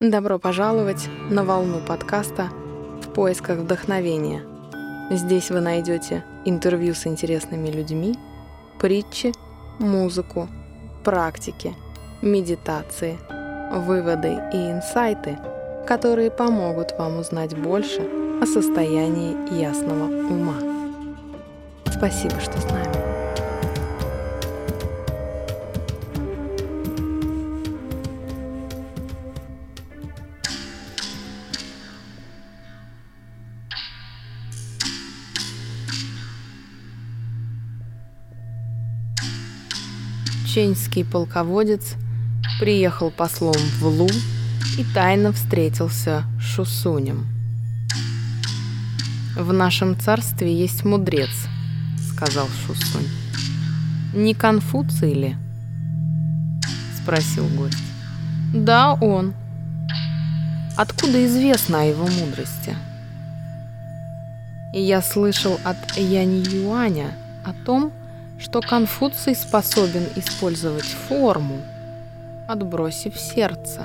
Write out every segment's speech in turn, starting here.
Добро пожаловать на волну подкаста «В поисках вдохновения». Здесь вы найдете интервью с интересными людьми, притчи, музыку, практики, медитации, выводы и инсайты, которые помогут вам узнать больше о состоянии ясного ума. Спасибо, что с нами. Чеченский полководец приехал послом в Лу и тайно встретился с Шусунем. «В нашем царстве есть мудрец», — сказал Шусунь. «Не Конфуций ли?» — спросил гость. «Да, он. Откуда известно о его мудрости?» Я слышал от Янь Юаня о том, что Конфуций способен использовать форму, отбросив сердце.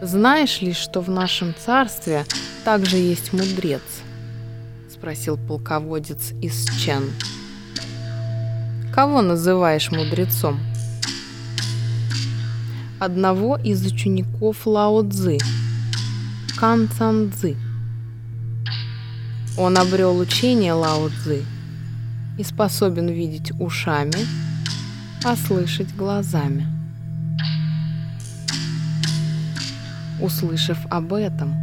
«Знаешь ли, что в нашем царстве также есть мудрец?» — спросил полководец из Чен. «Кого называешь мудрецом?» «Одного из учеников Лао Цзы, Кан Цан Цзы. Он обрел учение Лао Цзы и способен видеть ушами, а слышать глазами. Услышав об этом,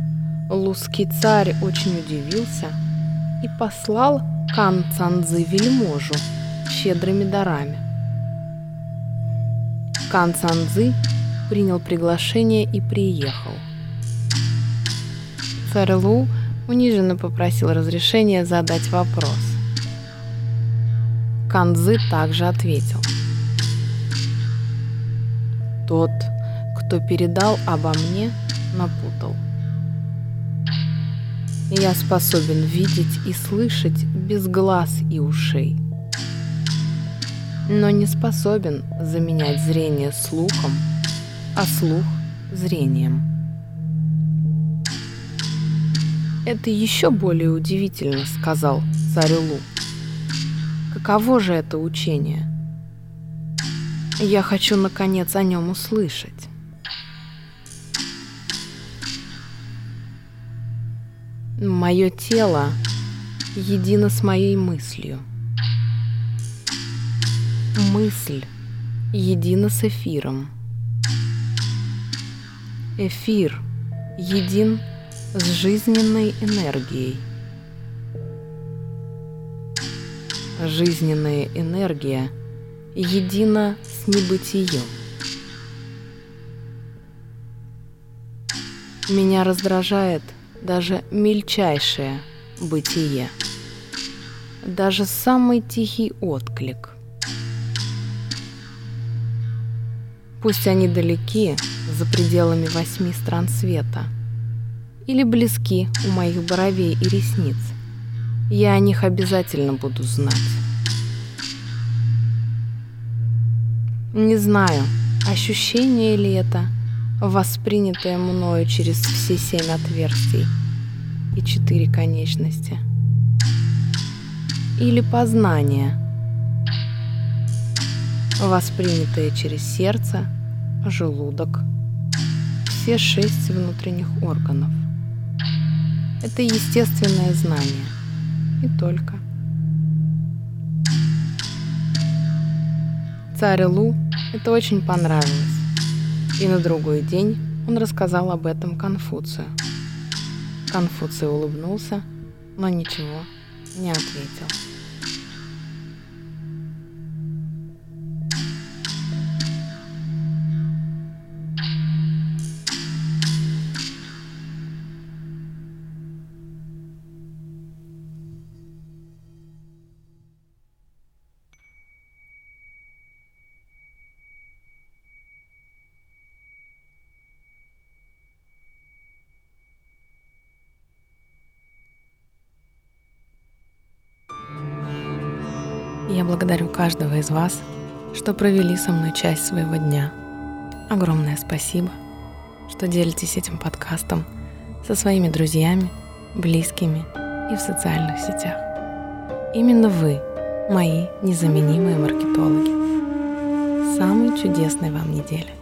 лузский царь очень удивился и послал Кан Цанзы вельможу щедрыми дарами. Кан Цанзы принял приглашение и приехал. Царь Лу униженно попросил разрешения задать вопрос. Канзы также ответил. Тот, кто передал обо мне, напутал. Я способен видеть и слышать без глаз и ушей, но не способен заменять зрение слухом, а слух зрением. Это еще более удивительно, сказал царь Лу. Каково же это учение? Я хочу, наконец, о нем услышать. Мое тело едино с моей мыслью. Мысль едина с эфиром. Эфир един с жизненной энергией. Жизненная энергия едина с небытием. Меня раздражает даже мельчайшее бытие, даже самый тихий отклик. Пусть они далеки, за пределами восьми стран света, или близки у моих бровей и ресниц – я о них обязательно буду знать. Не знаю, ощущение ли это, воспринятое мною через все семь отверстий и четыре конечности. Или познание, воспринятое через сердце, желудок, все шесть внутренних органов. Это естественное знание – и только. Царю Лу это очень понравилось, и на другой день он рассказал об этом Конфуцию. Конфуций улыбнулся, но ничего не ответил. Я благодарю каждого из вас, что провели со мной часть своего дня. Огромное спасибо что делитесь этим подкастом со своими друзьями, близкими и в социальных сетях. Именно вы – мои незаменимые маркетологи. Самой чудесной вам недели!